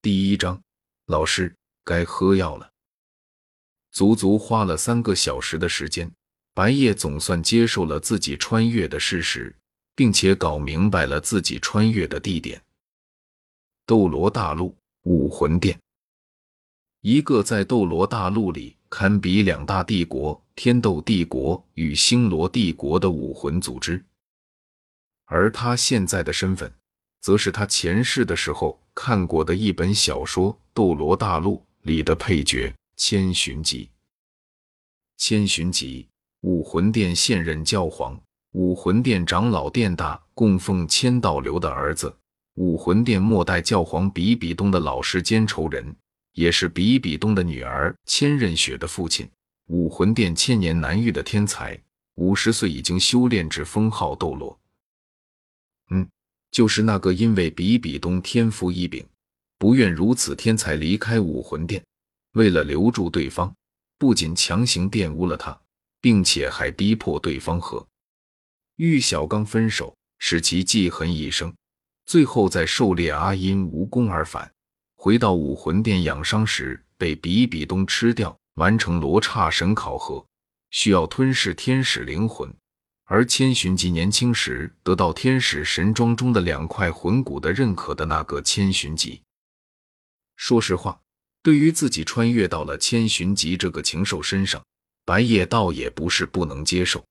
第一章，老师该喝药了。足足花了三个小时的时间，白夜总算接受了自己穿越的事实，并且搞明白了自己穿越的地点——斗罗大陆武魂殿，一个在斗罗大陆里堪比两大帝国天斗帝国与星罗帝国的武魂组织。而他现在的身份，则是他前世的时候看过的一本小说《斗罗大陆》里的配角千寻疾。千寻疾，武魂殿现任教皇，武魂殿长老殿大供奉千道流的儿子，武魂殿末代教皇比比东的老师兼仇人，也是比比东的女儿千仞雪的父亲，武魂殿千年难遇的天才，五十岁已经修炼至封号斗罗。就是那个因为比比东天赋异禀，不愿如此天才离开武魂殿，为了留住对方，不仅强行玷污了他，并且还逼迫对方和玉小刚分手，使其记恨一生。最后在狩猎阿音无功而返，回到武魂殿养伤时，被比比东吃掉，完成罗刹神考核，需要吞噬天使灵魂。而千寻疾年轻时得到天使神装中的两块魂骨的认可的那个千寻疾，说实话，对于自己穿越到了千寻疾这个禽兽身上，白夜倒也不是不能接受。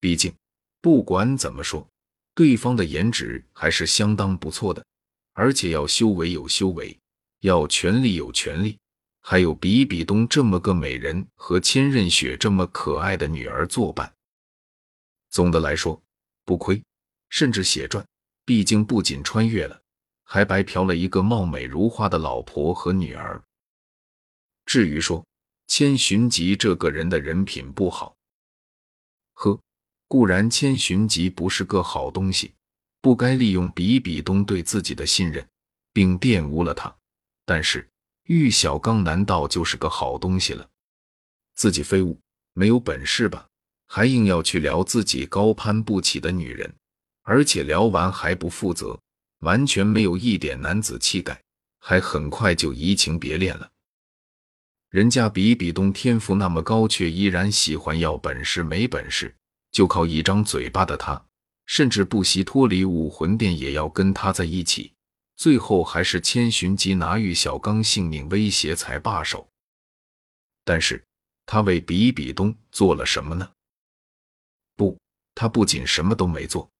毕竟，不管怎么说，对方的颜值还是相当不错的，而且要修为有修为，要权力有权力，还有比比东这么个美人和千仞雪这么可爱的女儿作伴。总的来说，不亏，甚至血赚。毕竟不仅穿越了，还白嫖了一个貌美如花的老婆和女儿。至于说千寻疾这个人的人品不好，呵，固然千寻疾不是个好东西，不该利用比比东对自己的信任，并玷污了他。但是玉小刚难道就是个好东西了？自己废物，没有本事吧？还硬要去聊自己高攀不起的女人，而且聊完还不负责，完全没有一点男子气概，还很快就移情别恋了。人家比比东天赋那么高，却依然喜欢要本事没本事就靠一张嘴巴的他，甚至不惜脱离武魂殿也要跟他在一起，最后还是千寻疾拿玉小刚性命威胁才罢手。但是他为比比东做了什么呢？他不仅什么都没做，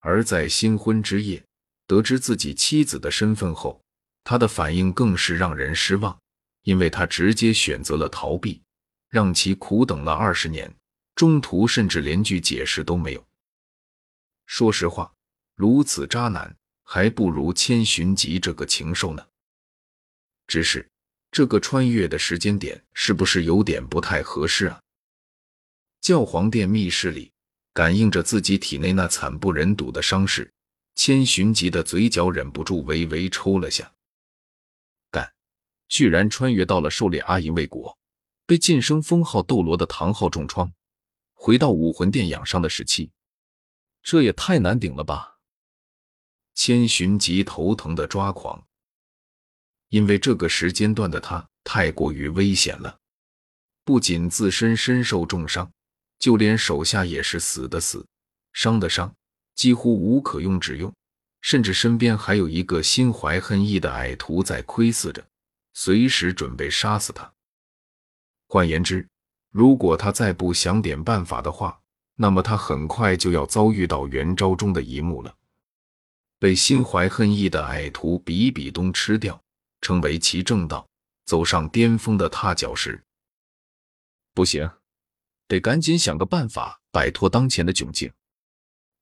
而在新婚之夜得知自己妻子的身份后，他的反应更是让人失望，因为他直接选择了逃避，让其苦等了二十年，中途甚至连句解释都没有。说实话，如此渣男还不如千寻疾这个禽兽呢。只是这个穿越的时间点是不是有点不太合适啊？教皇殿密室里，感应着自己体内那惨不忍睹的伤势，千寻疾的嘴角忍不住微微抽了下。干，居然穿越到了狩猎阿银卫国，被晋升封号斗罗的唐昊重创，回到武魂殿养伤的时期，这也太难顶了吧！千寻疾头疼的抓狂，因为这个时间段的他太过于危险了，不仅自身身受重伤。就连手下也是死的死，伤的伤，几乎无可用之用，甚至身边还有一个心怀恨意的矮徒在窥伺着，随时准备杀死他。换言之，如果他再不想点办法的话，那么他很快就要遭遇到元昭中的一幕了：被心怀恨意的矮徒比比东吃掉，成为其正道，走上巅峰的踏脚石。不行。得赶紧想个办法摆脱当前的窘境，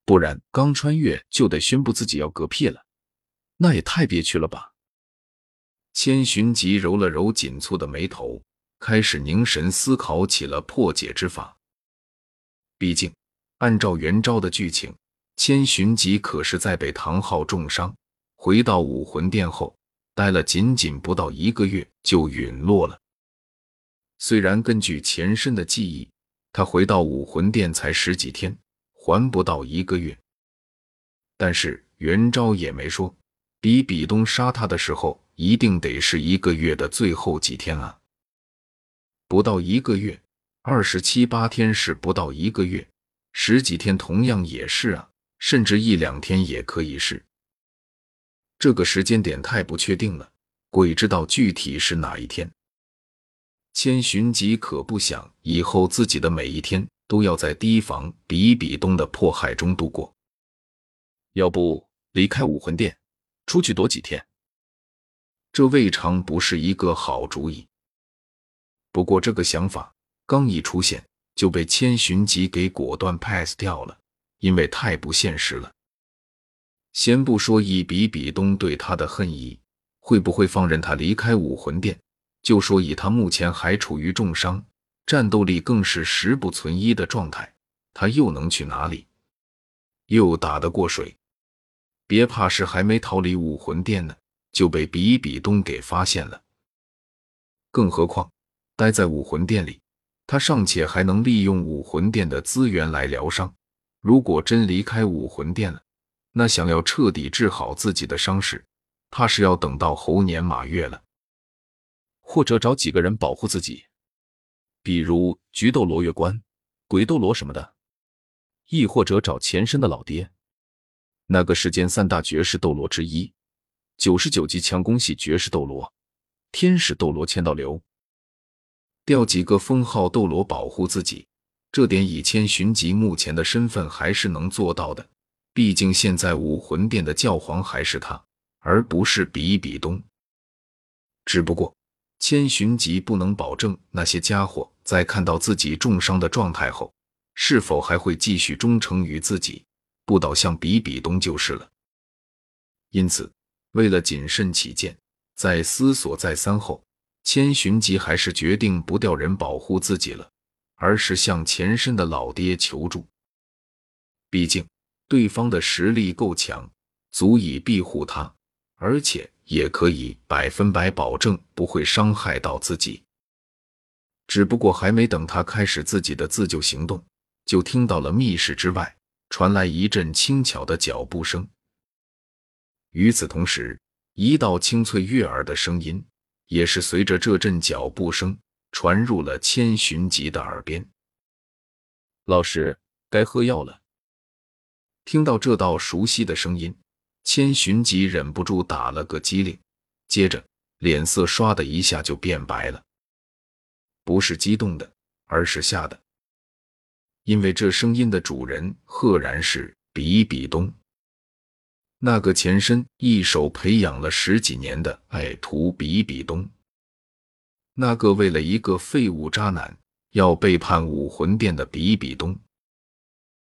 不然刚穿越就得宣布自己要嗝屁了，那也太憋屈了吧！千寻疾揉了揉紧蹙的眉头，开始凝神思考起了破解之法。毕竟，按照元昭的剧情，千寻疾可是在被唐昊重伤，回到武魂殿后，待了仅仅不到一个月就陨落了。虽然根据前身的记忆，他回到武魂殿才十几天，还不到一个月。但是元昭也没说，比比东杀他的时候，一定得是一个月的最后几天啊！不到一个月，二十七八天是不到一个月，十几天同样也是啊，甚至一两天也可以是。这个时间点太不确定了，鬼知道具体是哪一天。千寻疾可不想以后自己的每一天都要在提防比比东的迫害中度过，要不离开武魂殿？出去躲几天，这未尝不是一个好主意。不过这个想法刚一出现，就被千寻疾给果断 pass 掉了，因为太不现实了。先不说以比比东对他的恨意会不会放任他离开武魂殿，就说以他目前还处于重伤、战斗力更是十不存一的状态，他又能去哪里？又打得过谁？别怕，是还没逃离武魂殿呢，就被比比东给发现了。更何况待在武魂殿里，他尚且还能利用武魂殿的资源来疗伤。如果真离开武魂殿了，那想要彻底治好自己的伤势，怕是要等到猴年马月了。或者找几个人保护自己，比如菊斗罗月关、鬼斗罗什么的，亦或者找前身的老爹。那个世间三大绝世斗罗之一，九十九级强攻系绝世斗罗，天使斗罗千道流，调几个封号斗罗保护自己，这点以千寻疾目前的身份还是能做到的。毕竟现在武魂殿的教皇还是他，而不是比比东。只不过千寻疾不能保证那些家伙在看到自己重伤的状态后，是否还会继续忠诚于自己。不倒向比比东就是了。因此，为了谨慎起见，在思索再三后，千寻疾还是决定不调人保护自己了，而是向前身的老爹求助。毕竟，对方的实力够强，足以庇护他，而且也可以百分百保证不会伤害到自己。只不过，还没等他开始自己的自救行动，就听到了密室之外。传来一阵轻巧的脚步声，与此同时，一道清脆悦耳的声音也是随着这阵脚步声传入了千寻疾的耳边：“老师，该喝药了。”听到这道熟悉的声音，千寻疾忍不住打了个激灵，接着脸色唰的一下就变白了，不是激动的，而是吓的。因为这声音的主人赫然是比比东，那个前身一手培养了十几年的爱徒比比东，那个为了一个废物渣男要背叛武魂殿的比比东。